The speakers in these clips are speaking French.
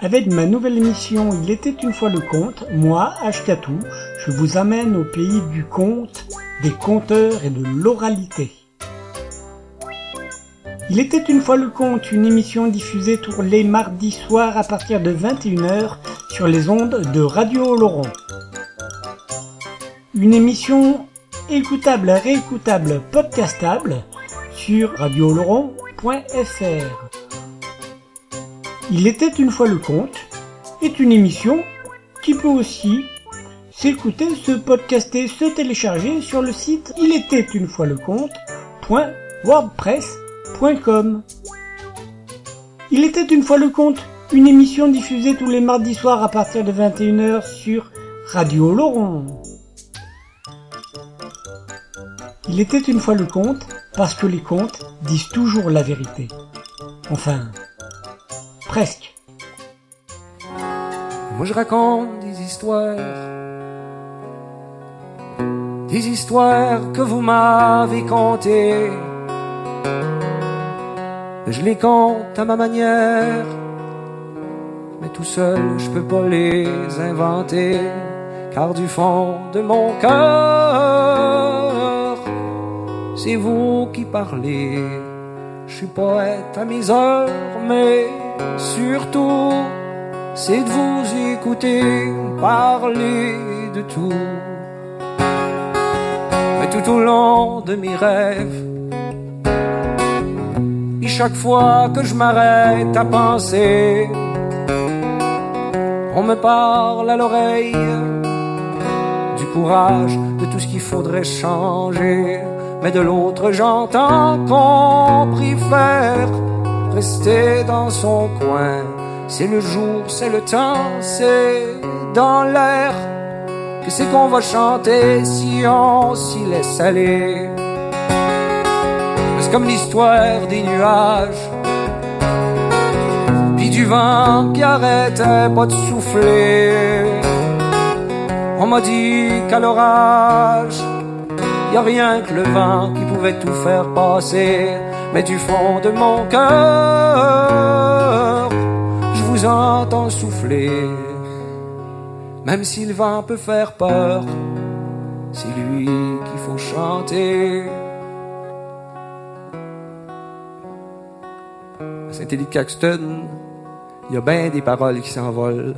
Avec ma nouvelle émission Il était une fois le conte, moi, Ashkatou, je vous amène au pays du conte, des conteurs et de l'oralité. Il était une fois le conte, une émission diffusée tous les mardis soirs à partir de 21h sur les ondes de Radio Laurent. Une émission écoutable, réécoutable, podcastable sur radioloron.fr. Il était une fois le conte est une émission qui peut aussi s'écouter, se podcaster, se télécharger sur le site il était une fois le conte.wordpress.com. Il était une fois le conte, une émission diffusée tous les mardis soirs à partir de 21h sur Radio Laurent. Il était une fois le conte parce que les contes disent toujours la vérité. Enfin, presque. Moi je raconte des histoires, des histoires que vous m'avez contées. Je les compte à ma manière, mais tout seul je peux pas les inventer, car du fond de mon cœur, c'est vous qui parlez. Je suis poète à mes heures, mais surtout, c'est de vous écouter parler de tout. Mais tout au long de mes rêves, et chaque fois que je m'arrête à penser, on me parle à l'oreille du courage, de tout ce qu'il faudrait changer. Mais de l'autre, j'entends qu'on préfère rester dans son coin. C'est le jour, c'est le temps, c'est dans l'air que c'est qu'on va chanter si on s'y laisse aller? C'est comme l'histoire des nuages, puis du vent qui arrêtait pas de souffler. On m'a dit qu'à l'orage, y a rien que le vent qui pouvait tout faire passer. Mais du fond de mon cœur, je vous entends souffler. Même si le vent peut faire peur, c'est lui qu'il faut chanter. À Saint-Élie de Caxton, il y a bien des paroles qui s'envolent.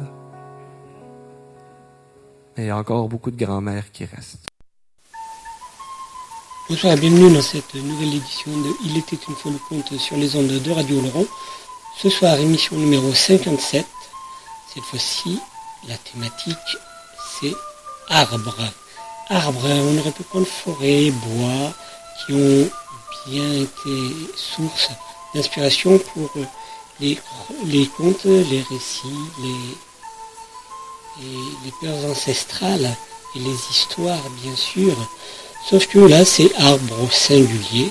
Il y a encore beaucoup de grand-mères qui restent. Bonsoir et bienvenue dans cette nouvelle édition de Il était une fois le compte sur les ondes de Radio Laurent. Ce soir, émission numéro 57. Cette fois-ci, la thématique, c'est arbres. Arbres, on aurait pu prendre forêt, bois, qui ont bien été source d'inspiration pour les, les contes, les récits, les, et les peurs ancestrales et les histoires, bien sûr. Sauf que là, c'est arbre singulier.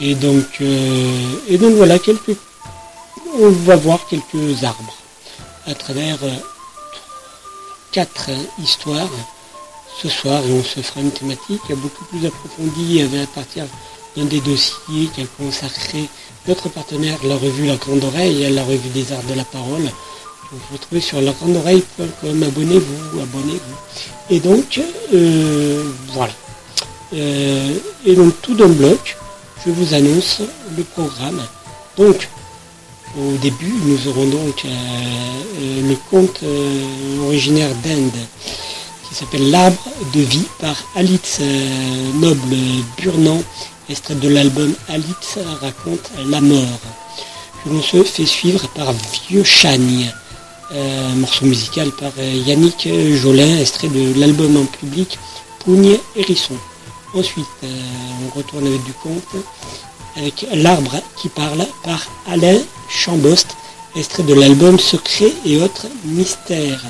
Et donc, euh, et donc voilà, on va voir quelques arbres à travers euh, quatre histoires ce soir et on se fera une thématique beaucoup plus approfondie à partir d'un des dossiers qu'a consacré notre partenaire, la revue La Grande Oreille, et la revue des arts de la parole. Vous pouvez trouver sur lagrandeoreille.com, abonnez-vous, abonnez-vous. Et donc, euh, voilà. Euh, et donc tout d'un bloc, je vous annonce le programme. Donc, au début, nous aurons donc euh, euh, le conte originaire d'Inde qui s'appelle L'arbre de vie par Alice Noble Burnand, extrait de l'album Alice raconte la mort, que l'on se fait suivre par Vieux Chagne, morceau musical par Yannick Jolin, extrait de l'album en public Pougne Hérisson. Ensuite, euh, on retourne avec du conte, avec L'arbre qui parle par Alain Chambost, extrait de l'album Secret et autres mystères.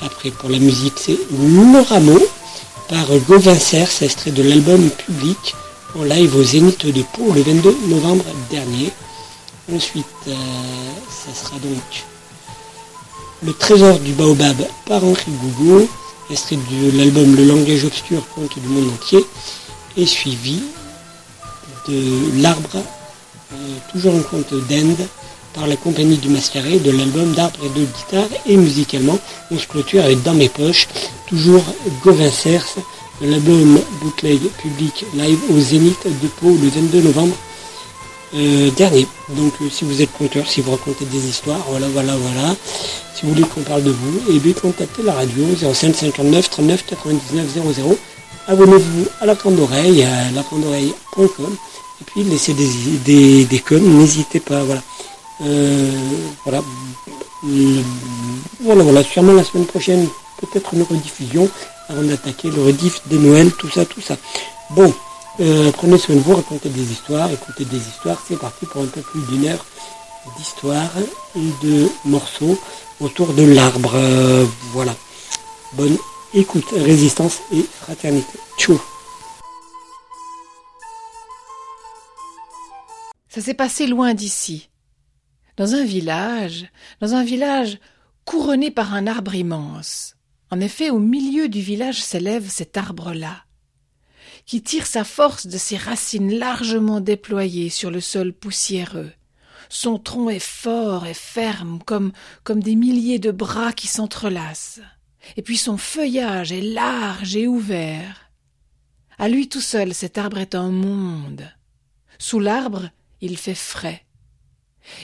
Après, pour la musique, c'est Le par Gauvin Cers, extrait de l'album Public en live au Zénith de Pau le 22 novembre dernier. Ensuite, euh, ça sera donc Le Trésor du Baobab par Henri Gougo, extrait de l'album Le langage obscur, conte du monde entier, et suivi de L'arbre, euh, toujours un conte d'Inde, par la compagnie du Mascaré de l'album d'arbres et de guitare. Et musicalement, on se clôture avec Dans mes poches, toujours Gauvin Cers, l'album Bootleg Public Live au Zénith de Pau le 22 novembre euh, dernier. Donc euh, si vous êtes conteur, si vous racontez des histoires, voilà, voilà, voilà. Si vous voulez qu'on parle de vous, et eh bien contactez la radio 05 59 39 99 00. Abonnez-vous à la d'oreille, à la. Et puis laissez des, des, des coms, n'hésitez pas, voilà. Euh, voilà. Voilà, voilà, sûrement la semaine prochaine, peut-être une rediffusion avant d'attaquer le rediff de Noël, tout ça, tout ça. Bon, euh, prenez soin de vous, racontez des histoires, écoutez des histoires. C'est parti pour un peu plus d'une heure d'histoire et de morceaux autour de l'arbre. Euh, voilà. Bonne écoute, résistance et fraternité. Tchou Ça s'est passé loin d'ici, dans un village, dans un village couronné par un arbre immense. En effet, au milieu du village s'élève cet arbre-là, qui tire sa force de ses racines largement déployées sur le sol poussiéreux. Son tronc est fort et ferme comme, comme des milliers de bras qui s'entrelacent. Et puis son feuillage est large et ouvert. À lui tout seul, cet arbre est un monde. Sous l'arbre, il fait frais.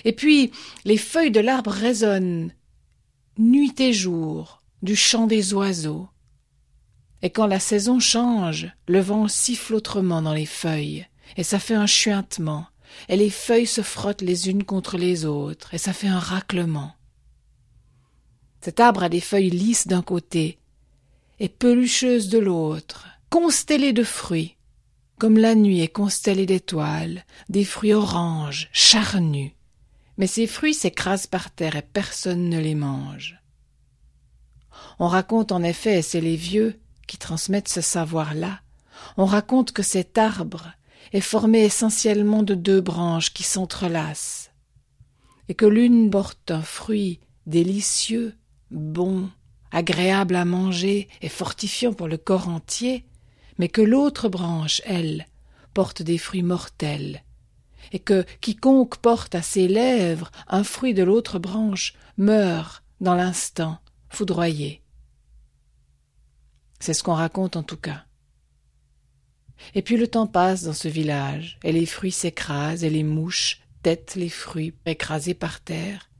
Et puis, les feuilles de l'arbre résonnent, nuit et jour, du chant des oiseaux. Et quand la saison change, le vent siffle autrement dans les feuilles, et ça fait un chuintement, et les feuilles se frottent les unes contre les autres, et ça fait un raclement. Cet arbre a des feuilles lisses d'un côté, et pelucheuses de l'autre, constellées de fruits, comme la nuit est constellée d'étoiles, des fruits oranges, charnus. Mais ces fruits s'écrasent par terre et personne ne les mange. On raconte en effet, et c'est les vieux, qui transmettent ce savoir-là, on raconte que cet arbre est formé essentiellement de deux branches qui s'entrelacent, et que l'une porte un fruit délicieux, bon, agréable à manger et fortifiant pour le corps entier, mais que l'autre branche, elle, porte des fruits mortels, et que quiconque porte à ses lèvres un fruit de l'autre branche meurt dans l'instant, foudroyé. C'est ce qu'on raconte en tout cas. Et puis le temps passe dans ce village, et les fruits s'écrasent, et les mouches têtent les fruits écrasés par terre.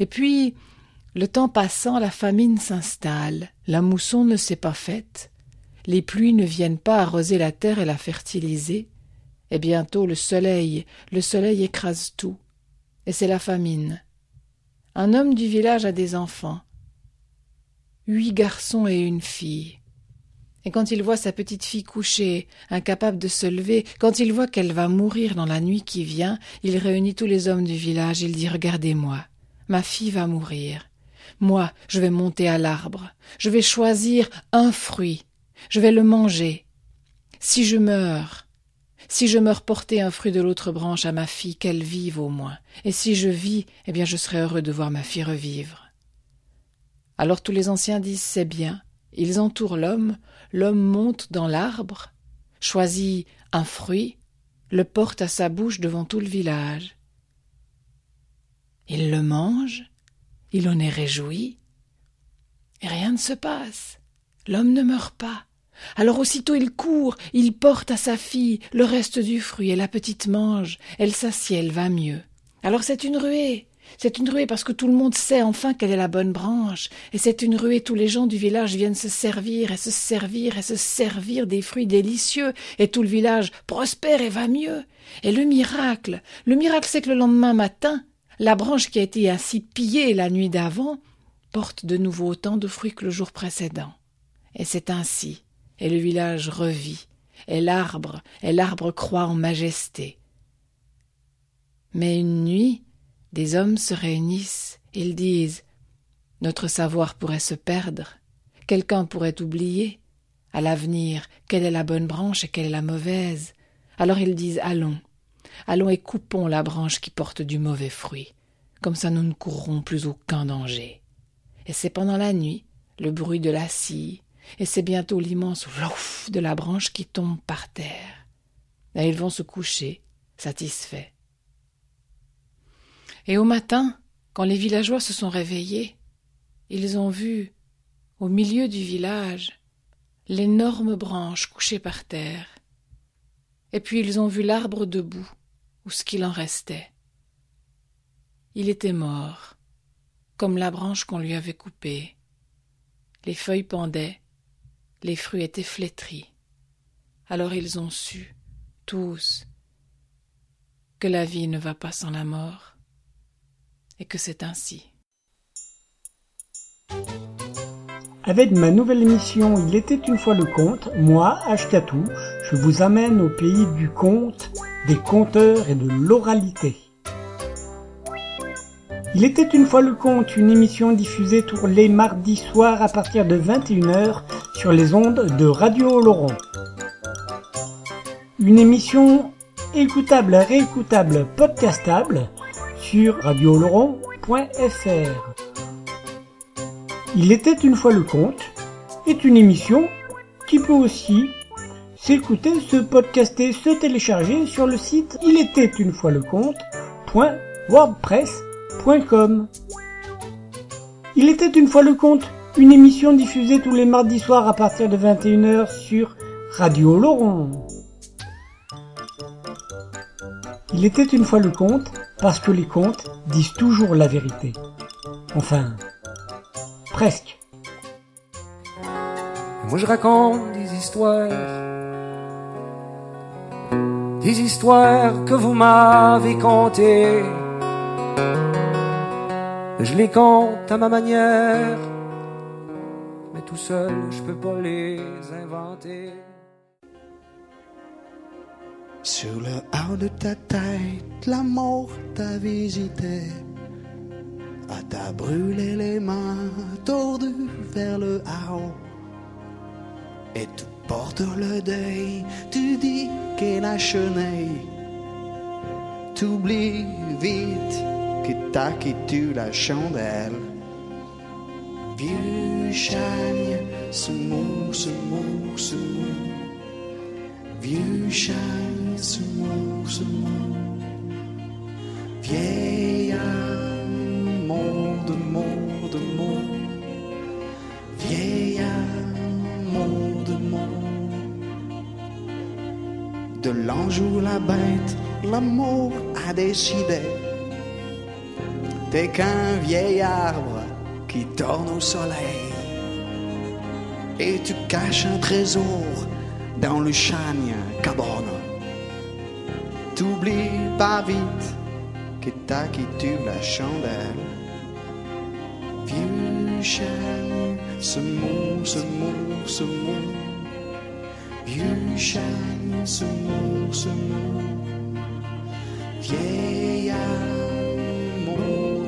Et puis, le temps passant, la famine s'installe, la mousson ne s'est pas faite, les pluies ne viennent pas arroser la terre et la fertiliser, et bientôt le soleil, le soleil écrase tout, et c'est la famine. Un homme du village a des enfants, huit garçons et une fille. Et quand il voit sa petite fille couchée, incapable de se lever, quand il voit qu'elle va mourir dans la nuit qui vient, il réunit tous les hommes du village, il dit Regardez-moi, ma fille va mourir. Moi, je vais monter à l'arbre, je vais choisir un fruit, je vais le manger. Si je meurs, si je meurs porter un fruit de l'autre branche à ma fille, qu'elle vive au moins, et si je vis, eh bien je serai heureux de voir ma fille revivre. Alors tous les anciens disent c'est bien. Ils entourent l'homme, l'homme monte dans l'arbre, choisit un fruit, le porte à sa bouche devant tout le village. Il le mange, il en est réjoui, et rien ne se passe. L'homme ne meurt pas. Alors aussitôt il court, il porte à sa fille le reste du fruit, et la petite mange, elle s'assied, elle va mieux. Alors c'est une ruée. C'est une ruée parce que tout le monde sait enfin quelle est la bonne branche, et c'est une ruée tous les gens du village viennent se servir et se servir et se servir des fruits délicieux, et tout le village prospère et va mieux. Et le miracle, le miracle c'est que le lendemain matin, la branche qui a été ainsi pillée la nuit d'avant porte de nouveau autant de fruits que le jour précédent. Et c'est ainsi, et le village revit, et l'arbre, et l'arbre croît en majesté. Mais une nuit, des hommes se réunissent, ils disent Notre savoir pourrait se perdre, quelqu'un pourrait oublier, à l'avenir, quelle est la bonne branche et quelle est la mauvaise? Alors ils disent Allons, allons et coupons la branche qui porte du mauvais fruit, comme ça nous ne courrons plus aucun danger. Et c'est pendant la nuit, le bruit de la scie, et c'est bientôt l'immense ouf de la branche qui tombe par terre. Et ils vont se coucher, satisfaits. Et au matin, quand les villageois se sont réveillés, ils ont vu, au milieu du village, l'énorme branche couchée par terre. Et puis ils ont vu l'arbre debout, ou ce qu'il en restait. Il était mort, comme la branche qu'on lui avait coupée. Les feuilles pendaient, les fruits étaient flétris. Alors ils ont su, tous, que la vie ne va pas sans la mort, et que c'est ainsi. Avec ma nouvelle émission Il était une fois le conte, moi, Ashkatou, je vous amène au pays du conte, des conteurs et de l'oralité. Il était une fois le conte, une émission diffusée tous les mardis soirs à partir de 21h sur les ondes de Radio Laurent. Une émission écoutable, réécoutable, podcastable sur. Il était une fois le conte est une émission qui peut aussi s'écouter, se podcaster, se télécharger sur le site il était une fois le conte.wordpress.com. Il était une fois le conte, une émission diffusée tous les mardis soirs à partir de 21h sur Radio Laurent. Il était une fois le conte, parce que les contes disent toujours la vérité. Enfin, presque. Moi je raconte des histoires, des histoires que vous m'avez contées. Je les compte à ma manière, mais tout seul je peux pas les inventer. Sur le haut de ta tête, la mort t'a visité. À t'a brûlé les mains, tordues vers le haut. Et tu portes le deuil, tu dis qu'elle a chenille. T'oublies vite que t'as quitté la chandelle. Vieux chagne, ce mot, ce mot, ce mot. Vieux mot, ce mot. Vieil âme, mot de mot de mot. Vieil âme, mot de mot. De l'ange ou la bête, l'amour a décidé. T'es qu'un vieil arbre qui tourne au soleil. Et tu caches un trésor dans le chagne cabane. T'oublies pas vite que t'as quitté la chandelle. Vieux chagne, ce mot, ce mot, ce mot. Vieux chagne, ce mot, ce mot. Vieil âme, mot de mot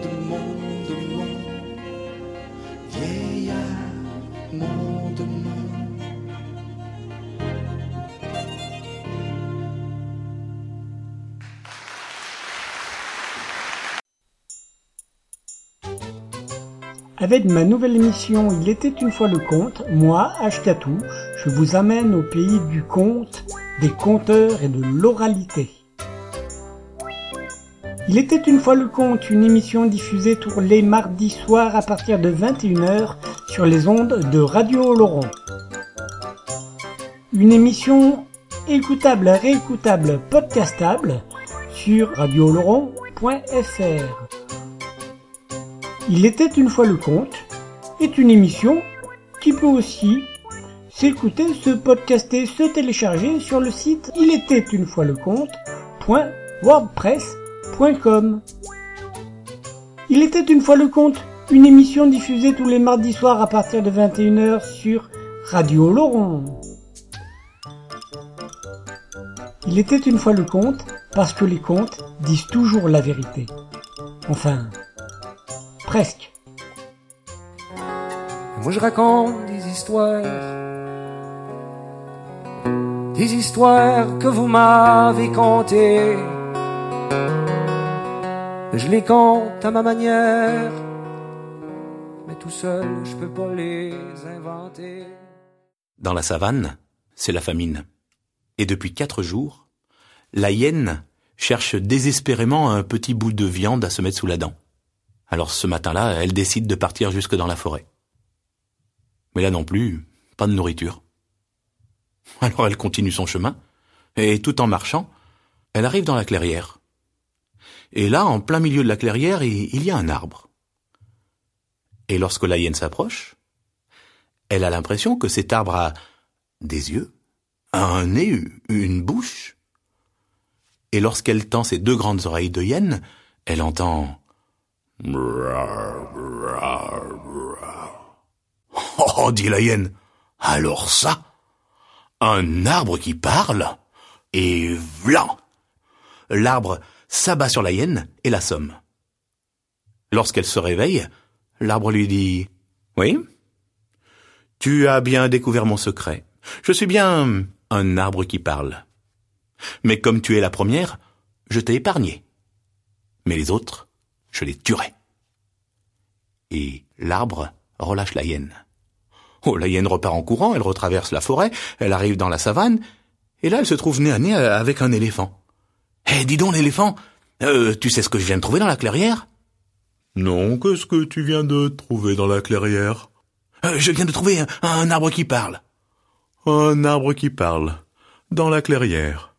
Avec ma nouvelle émission Il était une fois le conte, moi, Ashkatou, je vous amène au pays du conte, des conteurs et de l'oralité. Il était une fois le conte, une émission diffusée tous les mardis soirs à partir de 21h sur les ondes de Radio Laurent. Une émission écoutable, réécoutable, podcastable sur radioloron.fr. Il était une fois le conte est une émission qui peut aussi s'écouter, se podcaster, se télécharger sur le site il était une fois le conte.wordpress.com. Il était une fois le conte, une émission diffusée tous les mardis soirs à partir de 21h sur Radio Laurent. Il était une fois le conte parce que les contes disent toujours la vérité. Enfin, presque. Moi je raconte des histoires, des histoires que vous m'avez contées. Je les compte à ma manière, mais tout seul je peux pas les inventer. Dans la savane, c'est la famine. Et depuis quatre jours, la hyène cherche désespérément un petit bout de viande à se mettre sous la dent. Alors ce matin-là, elle décide de partir jusque dans la forêt. Mais là non plus, pas de nourriture. Alors elle continue son chemin, et tout en marchant, elle arrive dans la clairière. Et là, en plein milieu de la clairière, il y a un arbre. Et lorsque la hyène s'approche, elle a l'impression que cet arbre a des yeux, un nez, une bouche. Et lorsqu'elle tend ses deux grandes oreilles de hyène, elle entend Oh, dit la hyène. Alors ça, un arbre qui parle et vlan. L'arbre s'abat sur la hyène et l'assomme. Lorsqu'elle se réveille, l'arbre lui dit Oui, tu as bien découvert mon secret. Je suis bien un arbre qui parle. Mais comme tu es la première, je t'ai épargné. Mais les autres, je les tuerai. Et l'arbre relâche la hyène. Oh, la hyène repart en courant, elle retraverse la forêt, elle arrive dans la savane, et là elle se trouve nez à nez avec un éléphant. Eh, dis donc l'éléphant, euh, tu sais ce que je viens de trouver dans la clairière? Non, qu'est-ce que tu viens de trouver dans la clairière? Euh, je viens de trouver un, arbre qui parle. Un arbre qui parle. Dans la clairière.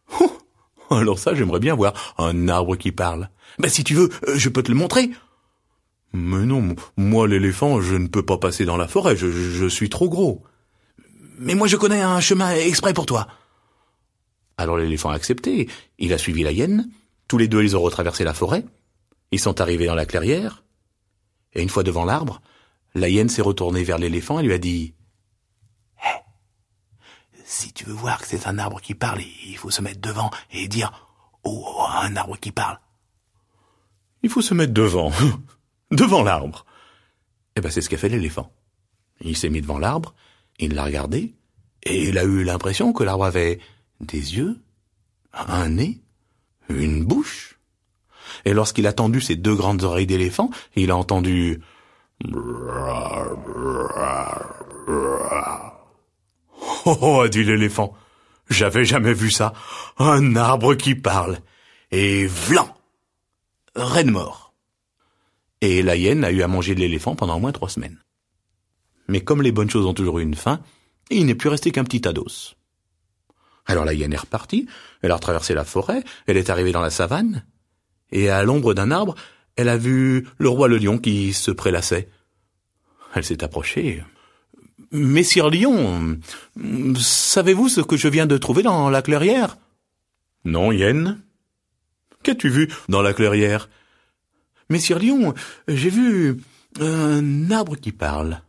Alors ça, j'aimerais bien voir un arbre qui parle. Ben si tu veux, euh, je peux te le montrer. Mais non, moi l'éléphant, je ne peux pas passer dans la forêt, je, je suis trop gros. Mais moi je connais un chemin exprès pour toi. Alors l'éléphant a accepté, il a suivi la hyène, tous les deux ils ont retraversé la forêt, ils sont arrivés dans la clairière, et une fois devant l'arbre, la hyène s'est retournée vers l'éléphant et lui a dit Hé, si tu veux voir que c'est un arbre qui parle, il faut se mettre devant et dire Oh, un arbre qui parle. Il faut se mettre devant, devant l'arbre. Eh ben, c'est ce qu'a fait l'éléphant. Il s'est mis devant l'arbre, il l'a regardé, et il a eu l'impression que l'arbre avait des yeux, un nez, une bouche. Et lorsqu'il a tendu ses deux grandes oreilles d'éléphant, il a entendu Oh, dit l'éléphant, j'avais jamais vu ça. Un arbre qui parle. Et vlan Reine mort. Et la hyène a eu à manger de l'éléphant pendant au moins trois semaines. Mais comme les bonnes choses ont toujours eu une fin, il n'est plus resté qu'un petit tas d'os. Alors la hyène est repartie, elle a retraversé la forêt, elle est arrivée dans la savane, et à l'ombre d'un arbre, elle a vu le roi le lion qui se prélassait. Elle s'est approchée. Messire Lion, savez-vous ce que je viens de trouver dans la clairière? Non, hyène. Qu'as-tu vu dans la clairière? Messire Lion, j'ai vu un arbre qui parle.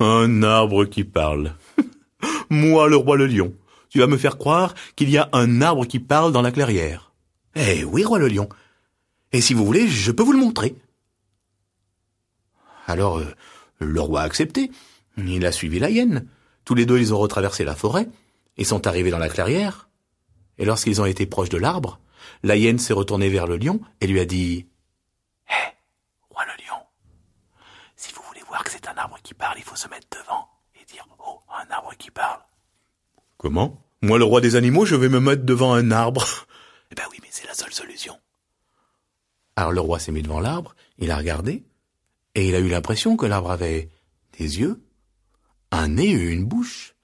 Un arbre qui parle. Moi, le roi le lion, tu vas me faire croire qu'il y a un arbre qui parle dans la clairière. Eh oui, roi le lion. Et si vous voulez, je peux vous le montrer. Alors, euh, le roi a accepté. Il a suivi la hyène. Tous les deux, ils ont retraversé la forêt et sont arrivés dans la clairière. Et lorsqu'ils ont été proches de l'arbre, la hyène s'est retournée vers le lion et lui a dit Hé, roi le lion, si vous voulez voir que c'est un arbre qui parle, il faut se mettre devant et dire Oh, un arbre qui parle. Comment? Moi, le roi des animaux, je vais me mettre devant un arbre. Eh ben oui, mais c'est la seule solution. Alors le roi s'est mis devant l'arbre, il a regardé, et il a eu l'impression que l'arbre avait des yeux, un nez et une bouche.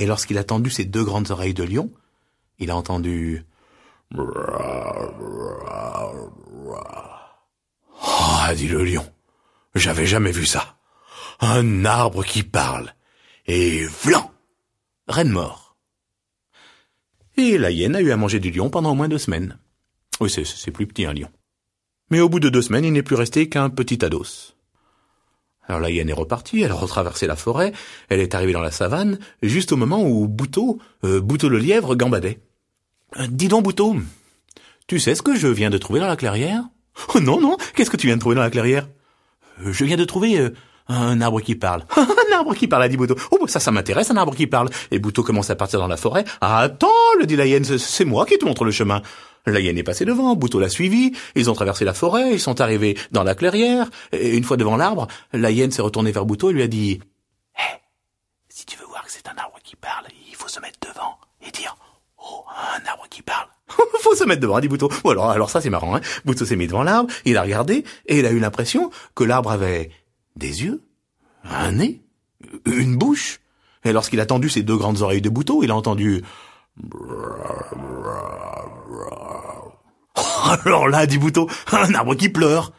Et lorsqu'il a tendu ses deux grandes oreilles de lion, il a entendu Oh, a dit le lion, j'avais jamais vu ça. Un arbre qui parle. Et vlan Reine mort. Et la hyène a eu à manger du lion pendant au moins deux semaines. Oui, c'est plus petit un lion. Mais au bout de deux semaines, il n'est plus resté qu'un petit tas d'os. Alors la hyène est repartie, elle a retraversé la forêt, elle est arrivée dans la savane, juste au moment où Bouteau, euh, Bouteau le lièvre, gambadait. Euh, dis donc, Bouteau, tu sais ce que je viens de trouver dans la clairière? Oh non, non, qu'est-ce que tu viens de trouver dans la clairière? Euh, Je viens de trouver euh, un arbre qui parle. un arbre qui parle, a dit Bouteau. Oh, ça, ça m'intéresse, un arbre qui parle. Et Bouteau commence à partir dans la forêt. Attends, le dit la hyène, c'est moi qui te montre le chemin. La hyène est passée devant, Bouteau l'a suivi, ils ont traversé la forêt, ils sont arrivés dans la clairière, et une fois devant l'arbre, la hyène s'est retournée vers Bouteau et lui a dit Hé, si tu veux voir que c'est un arbre qui parle, il faut se mettre devant et dire Oh, un arbre qui parle. Faut se mettre devant, dit Bouteau. Bon, alors, alors ça c'est marrant, hein. Bouteau s'est mis devant l'arbre, il a regardé, et il a eu l'impression que l'arbre avait des yeux, un nez, une bouche. Et lorsqu'il a tendu ses deux grandes oreilles de Bouteau, il a entendu... Alors là, dit Bouteau, un arbre qui pleure.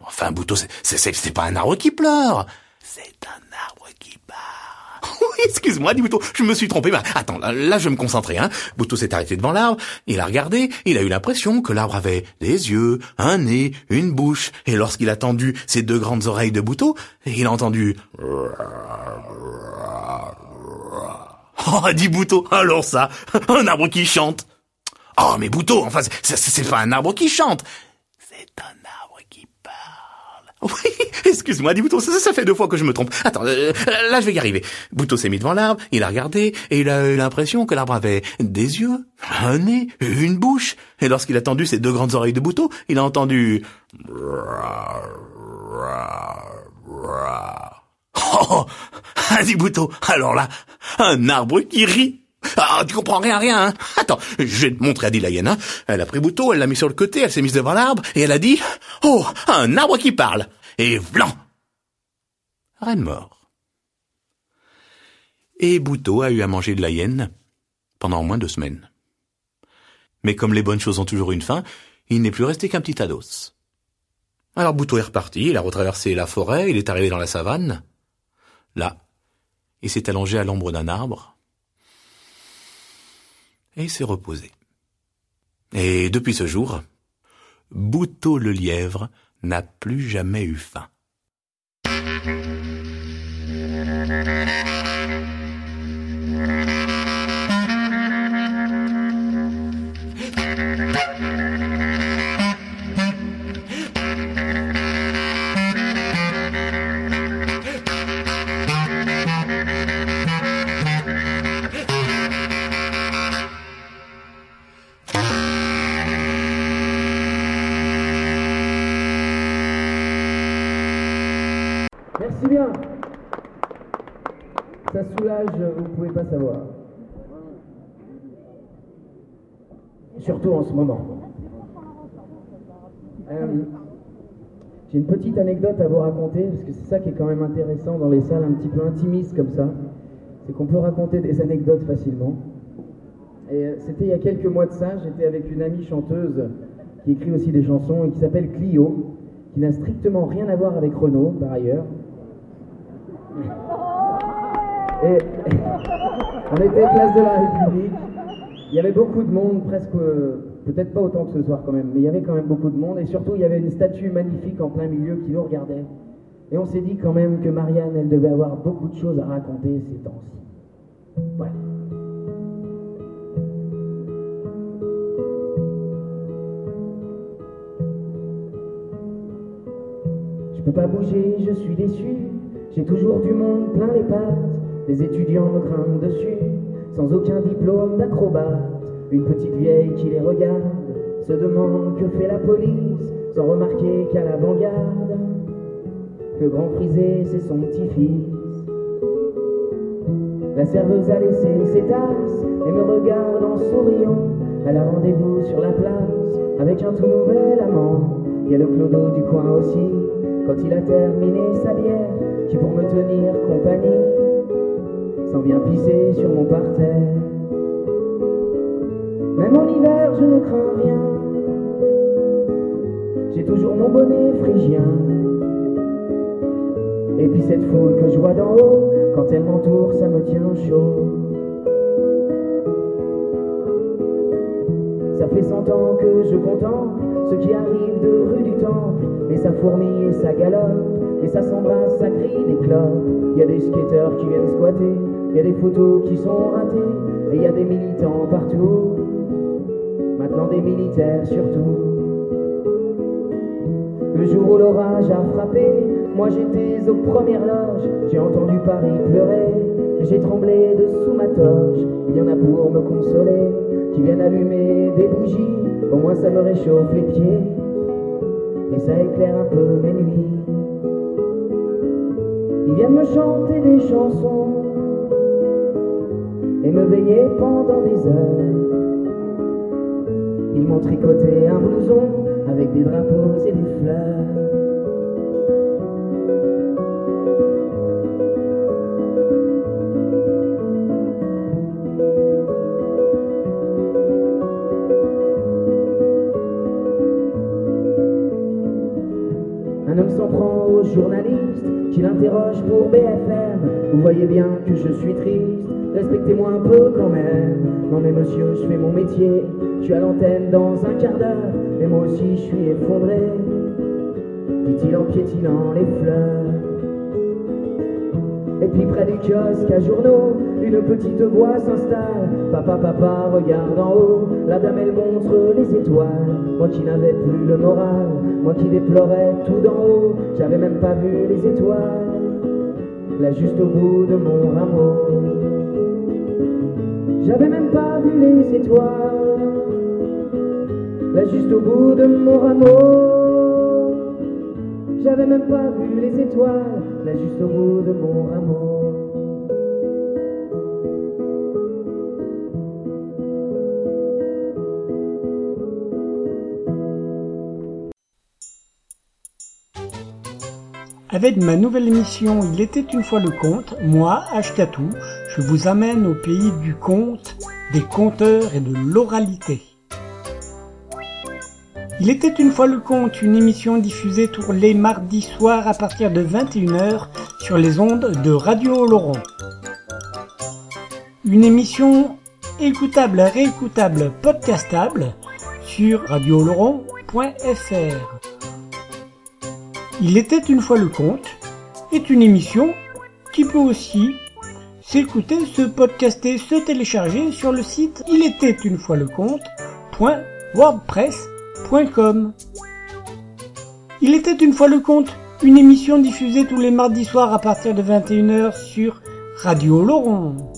Enfin, Bouteau, c'est pas un arbre qui pleure. C'est un arbre qui parle. Oui, excuse-moi, dit Bouteau, je me suis trompé. Mais attends, là, je vais me concentrer. Hein. Bouteau s'est arrêté devant l'arbre, il a regardé, il a eu l'impression que l'arbre avait des yeux, un nez, une bouche. Et lorsqu'il a tendu ses deux grandes oreilles de Bouteau, il a entendu... Oh, dit Bouteau, alors ça, un arbre qui chante. Oh, mais Bouteau, enfin, c'est pas un arbre qui chante. C'est un arbre qui parle. Oui, excuse-moi, dit Bouteau, ça, fait deux fois que je me trompe. Attends, euh, là, je vais y arriver. Bouteau s'est mis devant l'arbre, il a regardé, et il a eu l'impression que l'arbre avait des yeux, un nez, une bouche. Et lorsqu'il a tendu ses deux grandes oreilles de Bouteau, il a entendu... Oh, dit Bouteau, alors là, un arbre qui rit. Ah, tu comprends rien, rien, hein Attends, je vais te montrer à la hein Elle a pris Bouteau, elle l'a mis sur le côté, elle s'est mise devant l'arbre, et elle a dit, oh, un arbre qui parle. Et blanc. Reine mort. Et Bouteau a eu à manger de la hyène pendant au moins deux semaines. Mais comme les bonnes choses ont toujours une fin, il n'est plus resté qu'un petit tas d'os. Alors Bouteau est reparti, il a retraversé la forêt, il est arrivé dans la savane. Là, il s'est allongé à l'ombre d'un arbre, et s'est reposé. Et depuis ce jour, Bouteau le lièvre n'a plus jamais eu faim. Vous pouvez pas savoir. Surtout en ce moment. Euh, j'ai une petite anecdote à vous raconter, parce que c'est ça qui est quand même intéressant dans les salles un petit peu intimistes comme ça. C'est qu'on peut raconter des anecdotes facilement. Et euh, c'était il y a quelques mois de ça, j'étais avec une amie chanteuse qui écrit aussi des chansons et qui s'appelle Clio, qui n'a strictement rien à voir avec Renault par ailleurs. Et on était place de la République. Il y avait beaucoup de monde, presque, peut-être pas autant que ce soir quand même, mais il y avait quand même beaucoup de monde. Et surtout, il y avait une statue magnifique en plein milieu qui nous regardait. Et on s'est dit quand même que Marianne, elle devait avoir beaucoup de choses à raconter ces temps-ci. Voilà. Je peux pas bouger, je suis déçu. J'ai toujours du monde plein les pattes. Des étudiants me grimpent dessus, sans aucun diplôme d'acrobate. Une petite vieille qui les regarde, se demande que fait la police, sans remarquer qu'à l'avant-garde, le grand frisé, c'est son petit-fils. La serveuse a laissé ses tasses et me regarde en souriant. Elle a rendez-vous sur la place avec un tout nouvel amant. Il y a le clodo du coin aussi, quand il a terminé sa bière, qui pour me tenir compagnie sans bien pisser sur mon parterre. Même en hiver, je ne crains rien. J'ai toujours mon bonnet phrygien. Et puis cette foule que je vois d'en haut, quand elle m'entoure, ça me tient chaud. Ça fait cent ans que je contemple ce qui arrive de rue du Temple, et ça fourmille et ça galope, et ça s'embrasse, ça crie des clopes. Il y a des skateurs qui viennent squatter, il y a des photos qui sont ratées, et il y a des militants partout. Maintenant des militaires surtout. Le jour où l'orage a frappé, moi j'étais aux premières loges, j'ai entendu Paris pleurer, et j'ai tremblé dessous ma toge. Il y en a pour me consoler, qui viennent allumer des bougies, au moins ça me réchauffe les pieds, et ça éclaire un peu mes nuits. Ils viennent me chanter des chansons et me veiller pendant des heures. Ils m'ont tricoté un blouson avec des drapeaux et des fleurs. S'en prend au journaliste qui l'interroge pour BFM. Vous voyez bien que je suis triste, respectez-moi un peu quand même. Non mais monsieur, je fais mon métier, je suis à l'antenne dans un quart d'heure, et moi aussi je suis effondré, dit-il en piétinant les fleurs. Et puis près du kiosque à journaux, une petite voix s'installe. Papa, papa, regarde en haut. La dame, elle montre les étoiles. Moi qui n'avais plus le moral, moi qui déplorais tout d'en haut, j'avais même pas vu les étoiles. Là, juste au bout de mon rameau, j'avais même pas vu les étoiles. Là, juste au bout de mon rameau, j'avais même pas vu les étoiles. Là, juste au bout de mon rameau. Avec ma nouvelle émission Il était une fois le conte, moi, Ashkatou, je vous amène au pays du conte, des conteurs et de l'oralité. Il était une fois le conte, une émission diffusée tous les mardis soirs à partir de 21h sur les ondes de Radio Laurent. Une émission écoutable, réécoutable, podcastable sur radioloron.fr. Il était une fois le conte est une émission qui peut aussi s'écouter, se podcaster, se télécharger sur le site il était une fois le conte.wordpress.com. Il était une fois le conte, une émission diffusée tous les mardis soirs à partir de 21h sur Radio Laurent.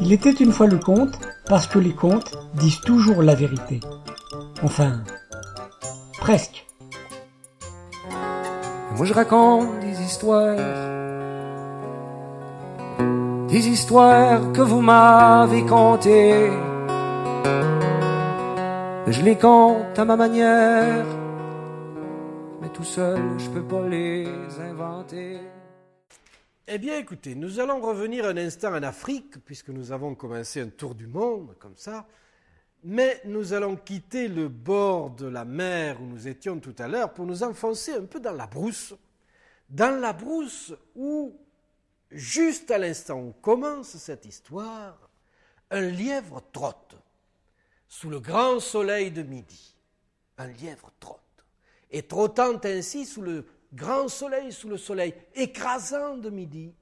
Il était une fois le conte parce que les contes disent toujours la vérité. Enfin, presque. Moi je raconte des histoires, des histoires que vous m'avez contées. Je les compte à ma manière, mais tout seul je peux pas les inventer. Eh bien, écoutez, nous allons revenir un instant en Afrique, puisque nous avons commencé un tour du monde, comme ça. Mais nous allons quitter le bord de la mer où nous étions tout à l'heure pour nous enfoncer un peu dans la brousse. Dans la brousse où, juste à l'instant où commence cette histoire, un lièvre trotte sous le grand soleil de midi. Un lièvre trotte. Et trottant ainsi sous le grand soleil, sous le soleil écrasant de midi,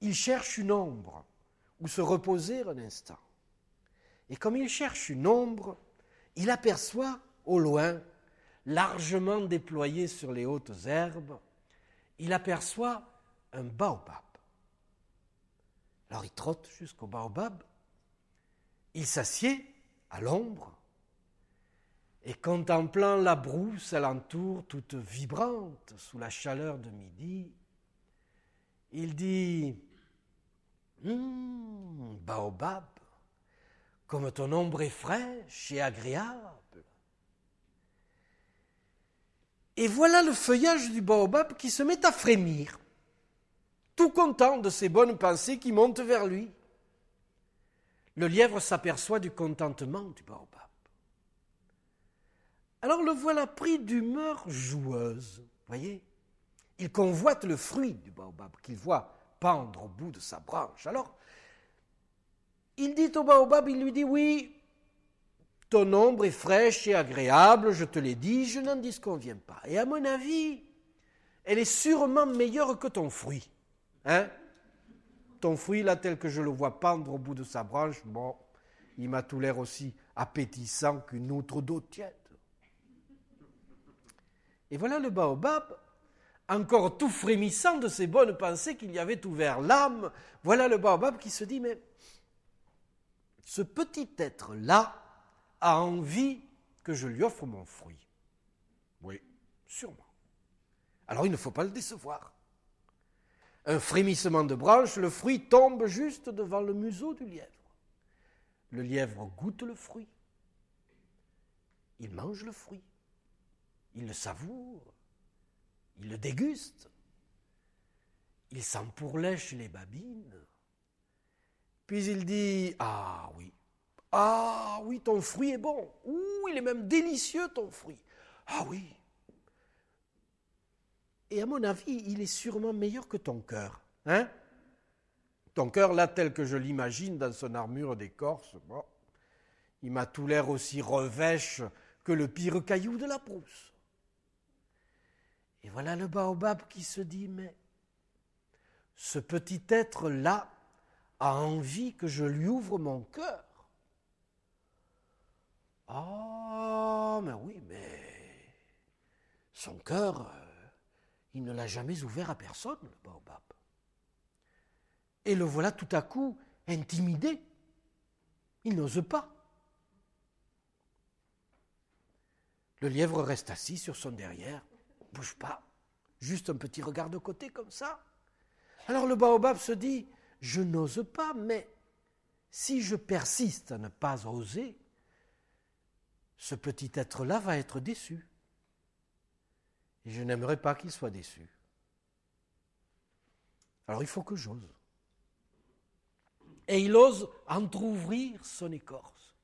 il cherche une ombre où se reposer un instant. Et comme il cherche une ombre, il aperçoit au loin, largement déployé sur les hautes herbes, il aperçoit un baobab. Alors il trotte jusqu'au baobab, il s'assied à l'ombre, et contemplant la brousse alentour toute vibrante sous la chaleur de midi, il dit Hum, Baobab, comme ton ombre est fraîche et agréable. Et voilà le feuillage du baobab qui se met à frémir, tout content de ces bonnes pensées qui montent vers lui. Le lièvre s'aperçoit du contentement du baobab. Alors le voilà pris d'humeur joueuse, voyez Il convoite le fruit du baobab qu'il voit pendre au bout de sa branche. Alors, il dit au baobab, il lui dit, oui, ton ombre est fraîche et agréable, je te l'ai dit, je n'en disconviens pas. Et à mon avis, elle est sûrement meilleure que ton fruit. Hein? Ton fruit, là, tel que je le vois pendre au bout de sa branche, bon, il m'a tout l'air aussi appétissant qu'une outre d'eau tiède. Et voilà le baobab, encore tout frémissant de ces bonnes pensées qu'il y avait ouvert l'âme. Voilà le baobab qui se dit, mais ce petit être-là a envie que je lui offre mon fruit. Oui, sûrement. Alors il ne faut pas le décevoir. Un frémissement de branche, le fruit tombe juste devant le museau du lièvre. Le lièvre goûte le fruit. Il mange le fruit. Il le savoure. Il le déguste. Il s'empourlèche les babines. Puis il dit Ah oui, ah oui, ton fruit est bon. Ouh, il est même délicieux ton fruit. Ah oui. Et à mon avis, il est sûrement meilleur que ton cœur. Hein? Ton cœur, là, tel que je l'imagine dans son armure d'écorce, bon, il m'a tout l'air aussi revêche que le pire caillou de la brousse. Et voilà le baobab qui se dit, mais ce petit être-là a envie que je lui ouvre mon cœur. Ah, mais oui, mais son cœur, euh, il ne l'a jamais ouvert à personne, le baobab. Et le voilà tout à coup intimidé. Il n'ose pas. Le lièvre reste assis sur son derrière, bouge pas, juste un petit regard de côté comme ça. Alors le baobab se dit, je n'ose pas, mais si je persiste à ne pas oser, ce petit être-là va être déçu. Et je n'aimerais pas qu'il soit déçu. Alors il faut que j'ose. Et il ose entr'ouvrir son écorce.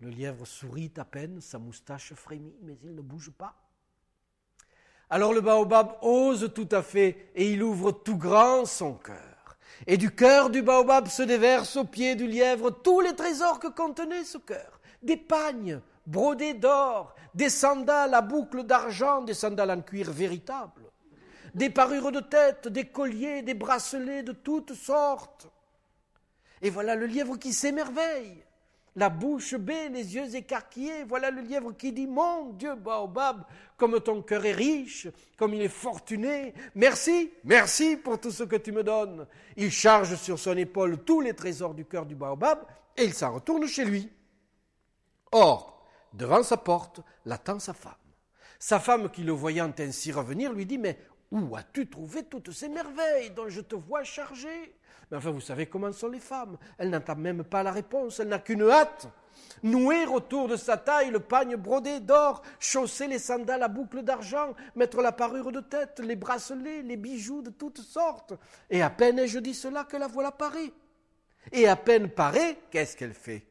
Le lièvre sourit à peine, sa moustache frémit, mais il ne bouge pas. Alors le baobab ose tout à fait et il ouvre tout grand son cœur. Et du cœur du baobab se déverse au pied du lièvre tous les trésors que contenait ce cœur. Des pagnes brodés d'or, des sandales à boucles d'argent, des sandales en cuir véritable, des parures de tête, des colliers, des bracelets de toutes sortes. Et voilà le lièvre qui s'émerveille la bouche bée, les yeux écarquillés. Voilà le lièvre qui dit Mon Dieu, Baobab, comme ton cœur est riche, comme il est fortuné. Merci, merci pour tout ce que tu me donnes. Il charge sur son épaule tous les trésors du cœur du Baobab et il s'en retourne chez lui. Or, devant sa porte, l'attend sa femme. Sa femme, qui le voyant ainsi revenir, lui dit Mais où as-tu trouvé toutes ces merveilles dont je te vois chargé? Mais enfin, vous savez comment sont les femmes. Elle n'entend même pas la réponse, elle n'a qu'une hâte. Nouer autour de sa taille le pagne brodé d'or, chausser les sandales à boucles d'argent, mettre la parure de tête, les bracelets, les bijoux de toutes sortes. Et à peine ai-je dit cela que la voilà parée. Et à peine parée, qu'est-ce qu'elle fait?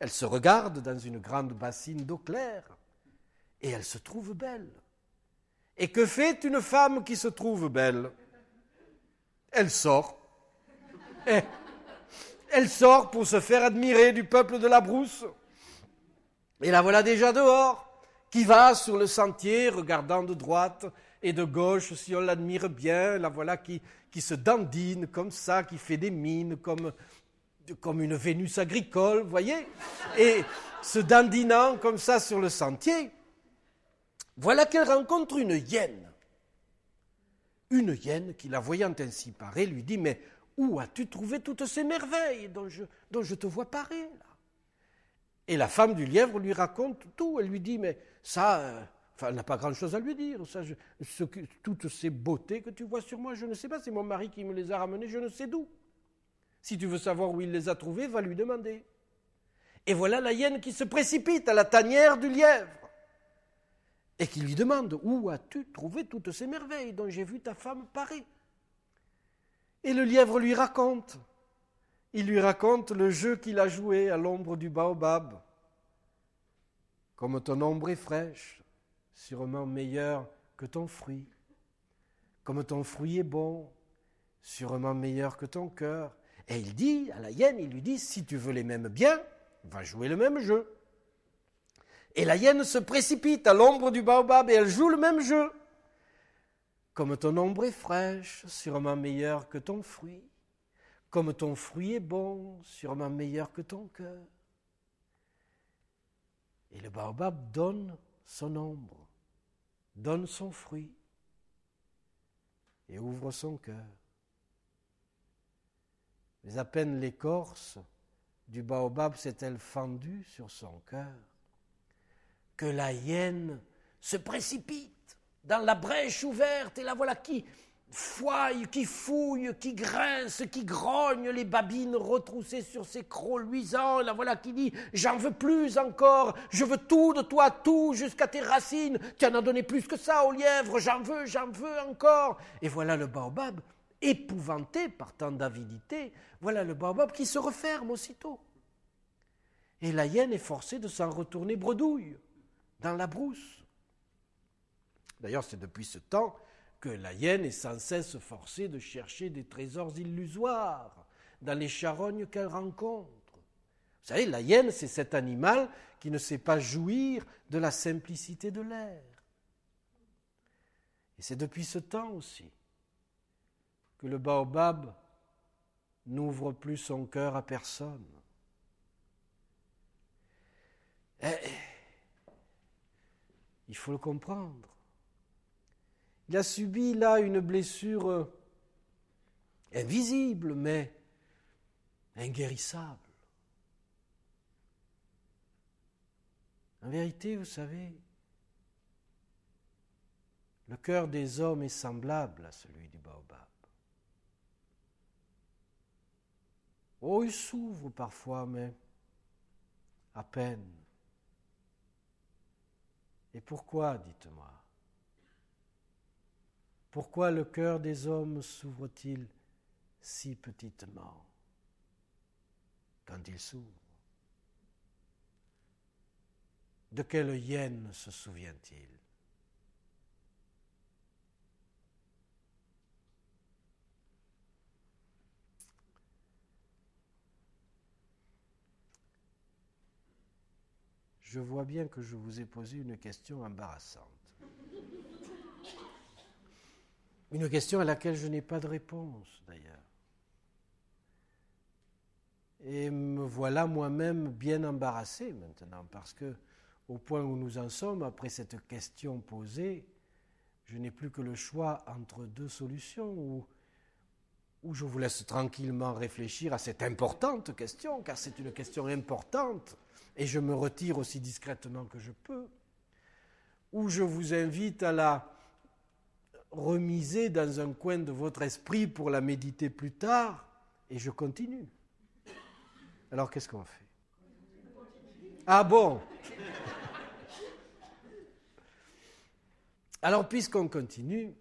Elle se regarde dans une grande bassine d'eau claire, et elle se trouve belle. Et que fait une femme qui se trouve belle? Elle sort. Eh, elle sort pour se faire admirer du peuple de la brousse. Et la voilà déjà dehors, qui va sur le sentier, regardant de droite et de gauche si on l'admire bien. La voilà qui, se dandine comme ça, qui fait des mines comme, une Vénus agricole, vous voyez Et se dandinant comme ça sur le sentier, voilà qu'elle rencontre une hyène. Une hyène qui, la voyant ainsi parer, lui dit Mais où as-tu trouvé toutes ces merveilles dont je, te vois parer là? Et la femme du lièvre lui raconte tout. Elle lui dit Mais ça, euh, elle n'a pas grand-chose à lui dire. Toutes ces beautés que tu vois sur moi, je ne sais pas. C'est mon mari qui me les a ramenées, je ne sais d'où. Si tu veux savoir où il les a trouvées, va lui demander. Et voilà la hyène qui se précipite à la tanière du lièvre et qui lui demande Où as-tu trouvé toutes ces merveilles dont j'ai vu ta femme parer Et le lièvre lui raconte. Il lui raconte le jeu qu'il a joué à l'ombre du baobab. Comme ton ombre est fraîche, sûrement meilleure que ton fruit. Comme ton fruit est bon, sûrement meilleur que ton cœur. Et il dit à la hyène, il lui dit, si tu veux les mêmes bien, va jouer le même jeu. Et la hyène se précipite à l'ombre du baobab et elle joue le même jeu. Comme ton ombre est fraîche, sûrement meilleure que ton fruit. Comme ton fruit est bon, sûrement meilleur que ton cœur. Et le baobab donne son ombre, donne son fruit et ouvre son cœur. Mais à peine l'écorce du baobab s'est-elle fendue sur son cœur que la hyène se précipite dans la brèche ouverte, et la voilà qui, foille, qui fouille, qui grince, qui grogne, les babines retroussées sur ses crocs luisants. La voilà qui dit J'en veux plus encore, je veux tout de toi, tout, jusqu'à tes racines. Tu en as donné plus que ça au lièvre, j'en veux, j'en veux encore. Et voilà le baobab, épouvanté par tant d'avidité, voilà le baobab qui se referme aussitôt. Et la hyène est forcée de s'en retourner bredouille, dans la brousse. D'ailleurs, c'est depuis ce temps que la hyène est sans cesse forcée de chercher des trésors illusoires dans les charognes qu'elle rencontre. Vous savez, la hyène, c'est cet animal qui ne sait pas jouir de la simplicité de l'air. Et c'est depuis ce temps aussi que le baobab n'ouvre plus son cœur à personne. Eh, il faut le comprendre. Il a subi là une blessure euh, invisible, mais inguérissable. En vérité, vous savez, le cœur des hommes est semblable à celui du baobab. Oh, il s'ouvre parfois, mais à peine. Et pourquoi, dites-moi? Pourquoi le cœur des hommes s'ouvre-t-il si petitement quand il s'ouvre? De quelle hyène se souvient-il? Je vois bien que je vous ai posé une question embarrassante. Une question à laquelle je n'ai pas de réponse, d'ailleurs. Et me voilà moi-même bien embarrassé maintenant, parce que, au point où nous en sommes, après cette question posée, je n'ai plus que le choix entre deux solutions, où je vous laisse tranquillement réfléchir à cette importante question, car c'est une question importante, et je me retire aussi discrètement que je peux, où je vous invite à la remisez dans un coin de votre esprit pour la méditer plus tard, et je continue. Alors qu'est-ce qu'on fait? Ah bon? Alors puisqu'on continue,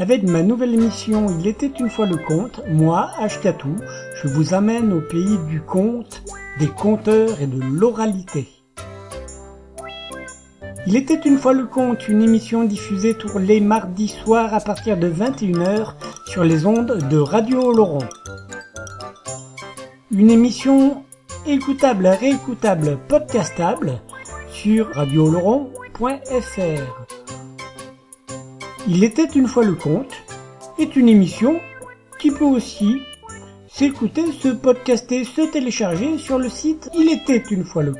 Avec ma nouvelle émission Il était une fois le conte, moi, Ashkatou, je vous amène au pays du conte, des conteurs et de l'oralité. Il était une fois le conte, une émission diffusée tous les mardis soirs à partir de 21h sur les ondes de Radio Laurent. Une émission écoutable, réécoutable, podcastable sur radioloron.fr. Il était une fois le conte est une émission qui peut aussi s'écouter, se podcaster, se télécharger sur le site il était une fois le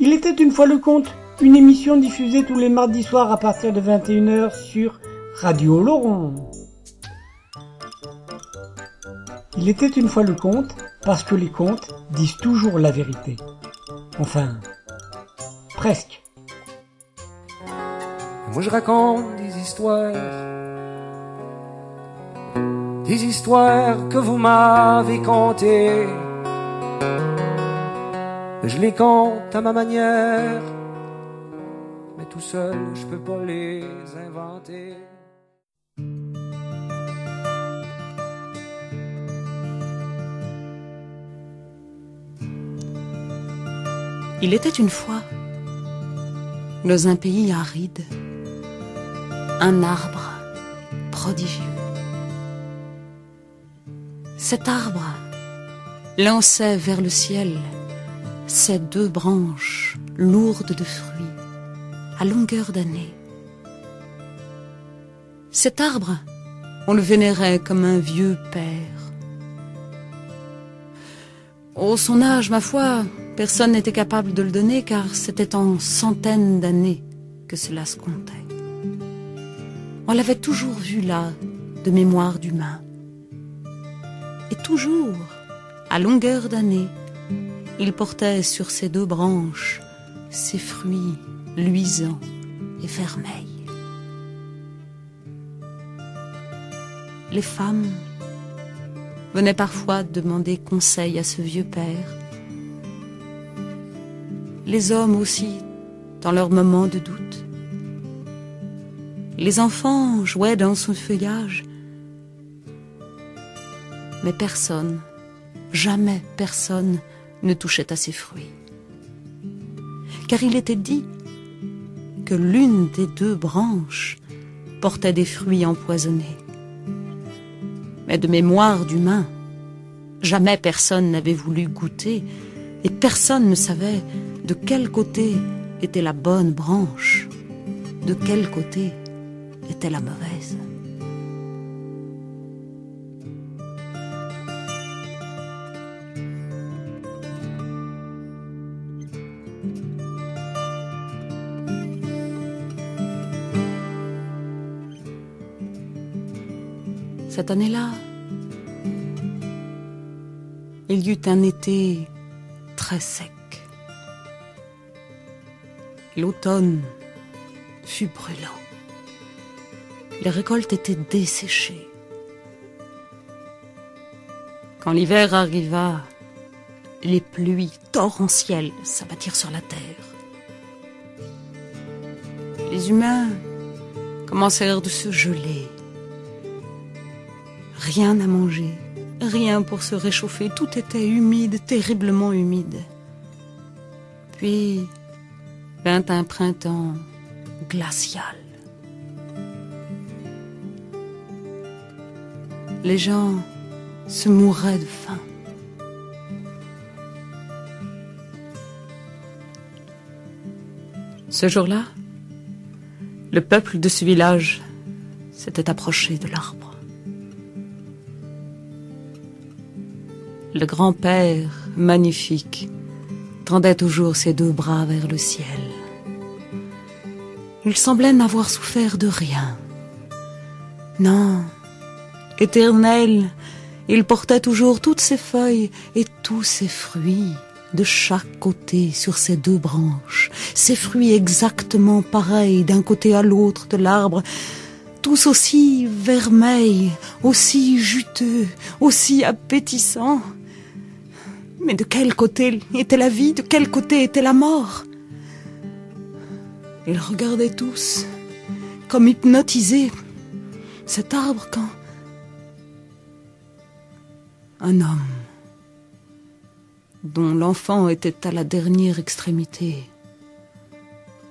il était une fois le conte, une émission diffusée tous les mardis soirs à partir de 21h sur Radio Laurent. Il était une fois le conte parce que les contes disent toujours la vérité. Enfin, presque. Moi je raconte des histoires, des histoires que vous m'avez contées je les compte à ma manière, mais tout seul je peux pas les inventer. Il était une fois, dans un pays aride, un arbre prodigieux. Cet arbre lançait vers le ciel ces deux branches lourdes de fruits à longueur d'année. Cet arbre, on le vénérait comme un vieux père. Au son âge, ma foi, personne n'était capable de le donner car c'était en centaines d'années que cela se comptait. On l'avait toujours vu là, de mémoire d'humain. Et toujours, à longueur d'année, il portait sur ses deux branches ses fruits luisants et vermeils. Les femmes venaient parfois demander conseil à ce vieux père. Les hommes aussi, dans leurs moments de doute. Les enfants jouaient dans son feuillage. Mais personne, jamais personne ne touchait à ses fruits. Car il était dit que l'une des deux branches portait des fruits empoisonnés. Mais de mémoire d'humain, jamais personne n'avait voulu goûter et personne ne savait de quel côté était la bonne branche, de quel côté était la mauvaise. Cette année-là, il y eut un été très sec. L'automne fut brûlant. Les récoltes étaient desséchées. Quand l'hiver arriva, les pluies torrentielles s'abattirent sur la terre. Les humains commencèrent de se geler. Rien à manger, rien pour se réchauffer, tout était humide, terriblement humide. Puis vint un printemps glacial. Les gens se mouraient de faim. Ce jour-là, le peuple de ce village s'était approché de l'arbre. Le grand-père, magnifique, tendait toujours ses deux bras vers le ciel. Il semblait n'avoir souffert de rien. Non, éternel, il portait toujours toutes ses feuilles et tous ses fruits de chaque côté sur ses deux branches, ses fruits exactement pareils d'un côté à l'autre de l'arbre, tous aussi vermeils, aussi juteux, aussi appétissants. Mais de quel côté était la vie, de quel côté était la mort? Ils regardaient tous, comme hypnotisés, cet arbre quand un homme dont l'enfant était à la dernière extrémité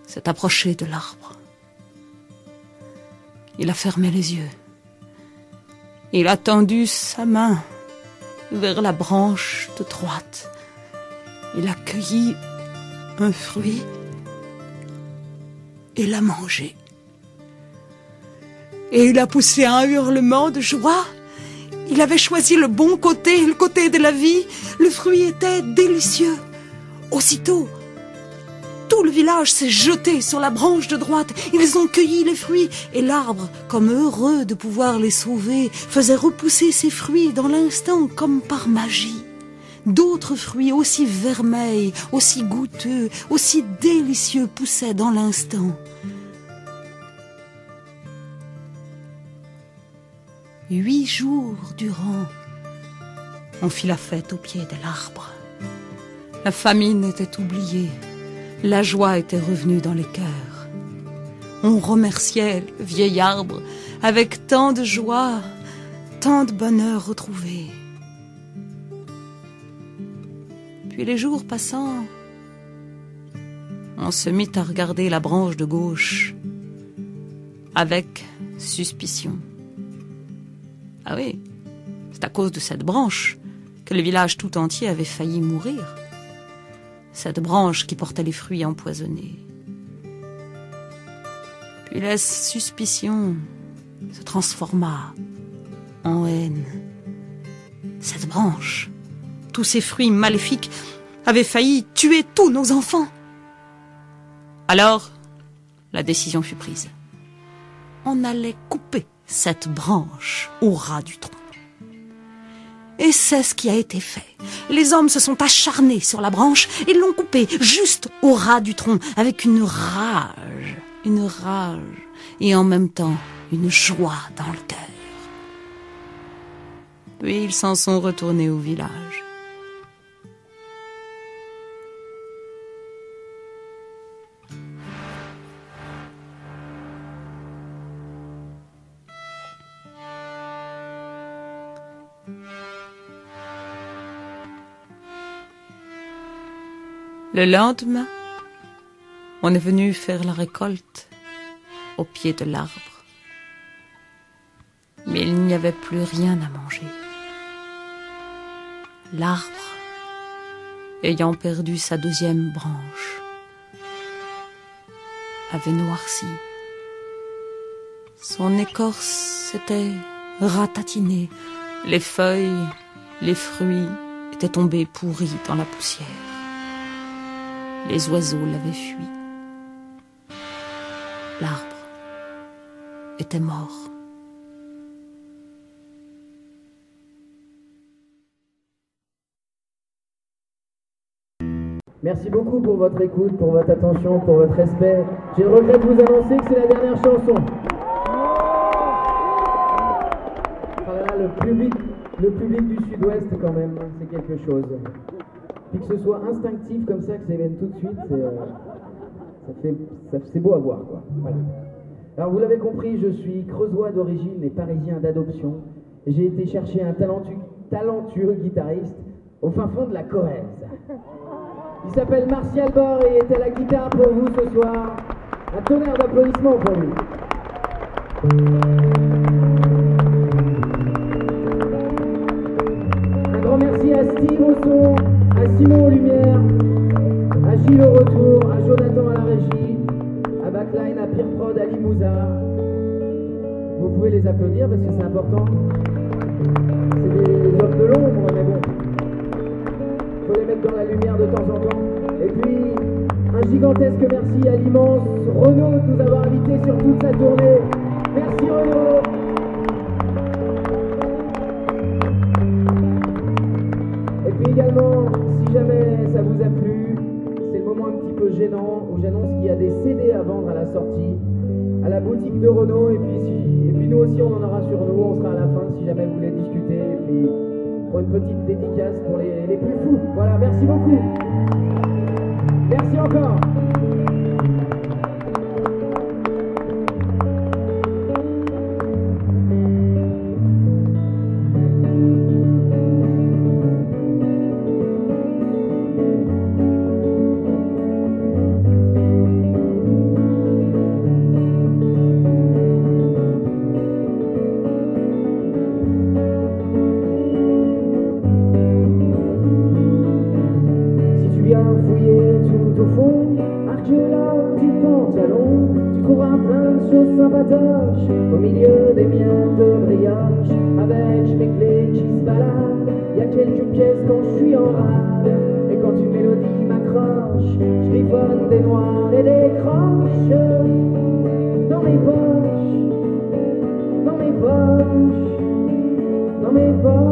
s'est approché de l'arbre. Il a fermé les yeux. Il a tendu sa main vers la branche de droite. Il a cueilli un fruit et l'a mangé. Et il a poussé un hurlement de joie. Il avait choisi le bon côté, le côté de la vie. Le fruit était délicieux. Aussitôt, tout le village s'est jeté sur la branche de droite. Ils ont cueilli les fruits et l'arbre, comme heureux de pouvoir les sauver, faisait repousser ses fruits dans l'instant comme par magie. D'autres fruits aussi vermeils, aussi goûteux, aussi délicieux poussaient dans l'instant. Huit jours durant, on fit la fête au pied de l'arbre. La famine était oubliée, la joie était revenue dans les cœurs. On remerciait le vieil arbre avec tant de joie, tant de bonheur retrouvé. Puis les jours passant, on se mit à regarder la branche de gauche avec suspicion. Ah oui, c'est à cause de cette branche que le village tout entier avait failli mourir. Cette branche qui portait les fruits empoisonnés. Puis la suspicion se transforma en haine. Cette branche, tous ces fruits maléfiques, avaient failli tuer tous nos enfants. Alors, la décision fut prise. On allait couper cette branche au ras du tronc. Et c'est ce qui a été fait. Les hommes se sont acharnés sur la branche et l'ont coupée juste au ras du tronc avec une rage, une rage et en même temps une joie dans le cœur. Puis ils s'en sont retournés au village. Le lendemain, on est venu faire la récolte au pied de l'arbre. Mais il n'y avait plus rien à manger. L'arbre, ayant perdu sa deuxième branche, avait noirci. Son écorce s'était ratatinée, les feuilles, les fruits étaient tombés pourris dans la poussière. Les oiseaux l'avaient fui. L'arbre était mort. Merci beaucoup pour votre écoute, pour votre attention, pour votre respect. J'ai le regret de vous annoncer que c'est la dernière chanson. Le public du Sud-Ouest quand même, c'est quelque chose. Ce soit instinctif comme ça, que ça vienne tout de suite, c'est, euh, beau à voir. Quoi. Alors vous l'avez compris, je suis creusois d'origine et parisien d'adoption. J'ai été chercher un talentueux, guitariste au fin fond de la Corrèze. Il s'appelle Martial Bord et est à la guitare pour vous ce soir. Un tonnerre d'applaudissements pour lui. Vous pouvez les applaudir parce que c'est important. C'est des hommes de l'ombre, mais bon. Faut les mettre dans la lumière de temps en temps. Et puis, un gigantesque merci à l'immense Renaud de nous avoir invités sur toute sa tournée. Merci Renaud petite dédicace pour les, les plus fous. Voilà, merci beaucoup. Merci encore. Choses sympatoches au milieu des miettes de brillage. Avec mes clés qui se baladent, y a quelques pièces quand je suis en rade? Et quand une mélodie m'accroche, je griffonne des noirs et des croches dans mes poches, dans mes poches, dans mes poches.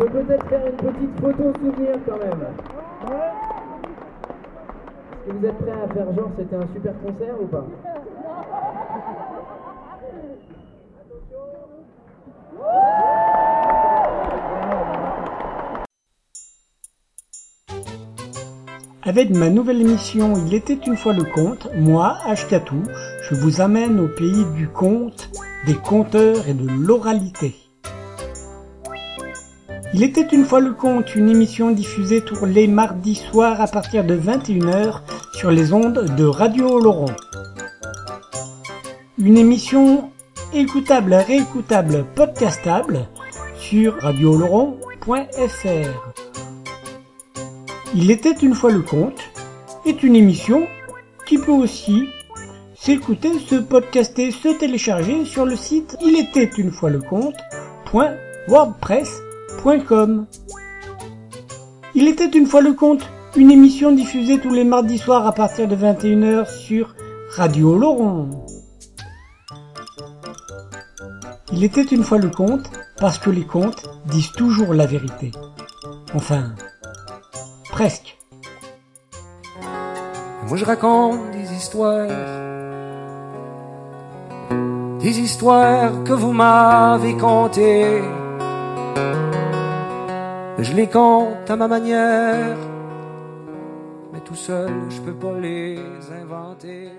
Peut peut-être faire une petite photo souvenir quand même. Est-ce que vous êtes prêts à faire genre c'était un super concert ou pas Avec ma nouvelle émission Il était une fois le conte, moi, Ashkatou, je vous amène au pays du conte, des conteurs et de l'oralité. Il était une fois le conte, une émission diffusée tous les mardis soirs à partir de 21h sur les ondes de Radio Laurent. Une émission écoutable, réécoutable, podcastable sur radioloron.fr. Il était une fois le conte est une émission qui peut aussi s'écouter, se podcaster, se télécharger sur le site il était une fois le Il était une fois le conte, une émission diffusée tous les mardis soirs à partir de 21h sur Radio Laurent. Il était une fois le conte parce que les contes disent toujours la vérité. Enfin, presque. Moi je raconte des histoires, des histoires que vous m'avez contées. Je les compte à ma manière, mais tout seul je peux pas les inventer.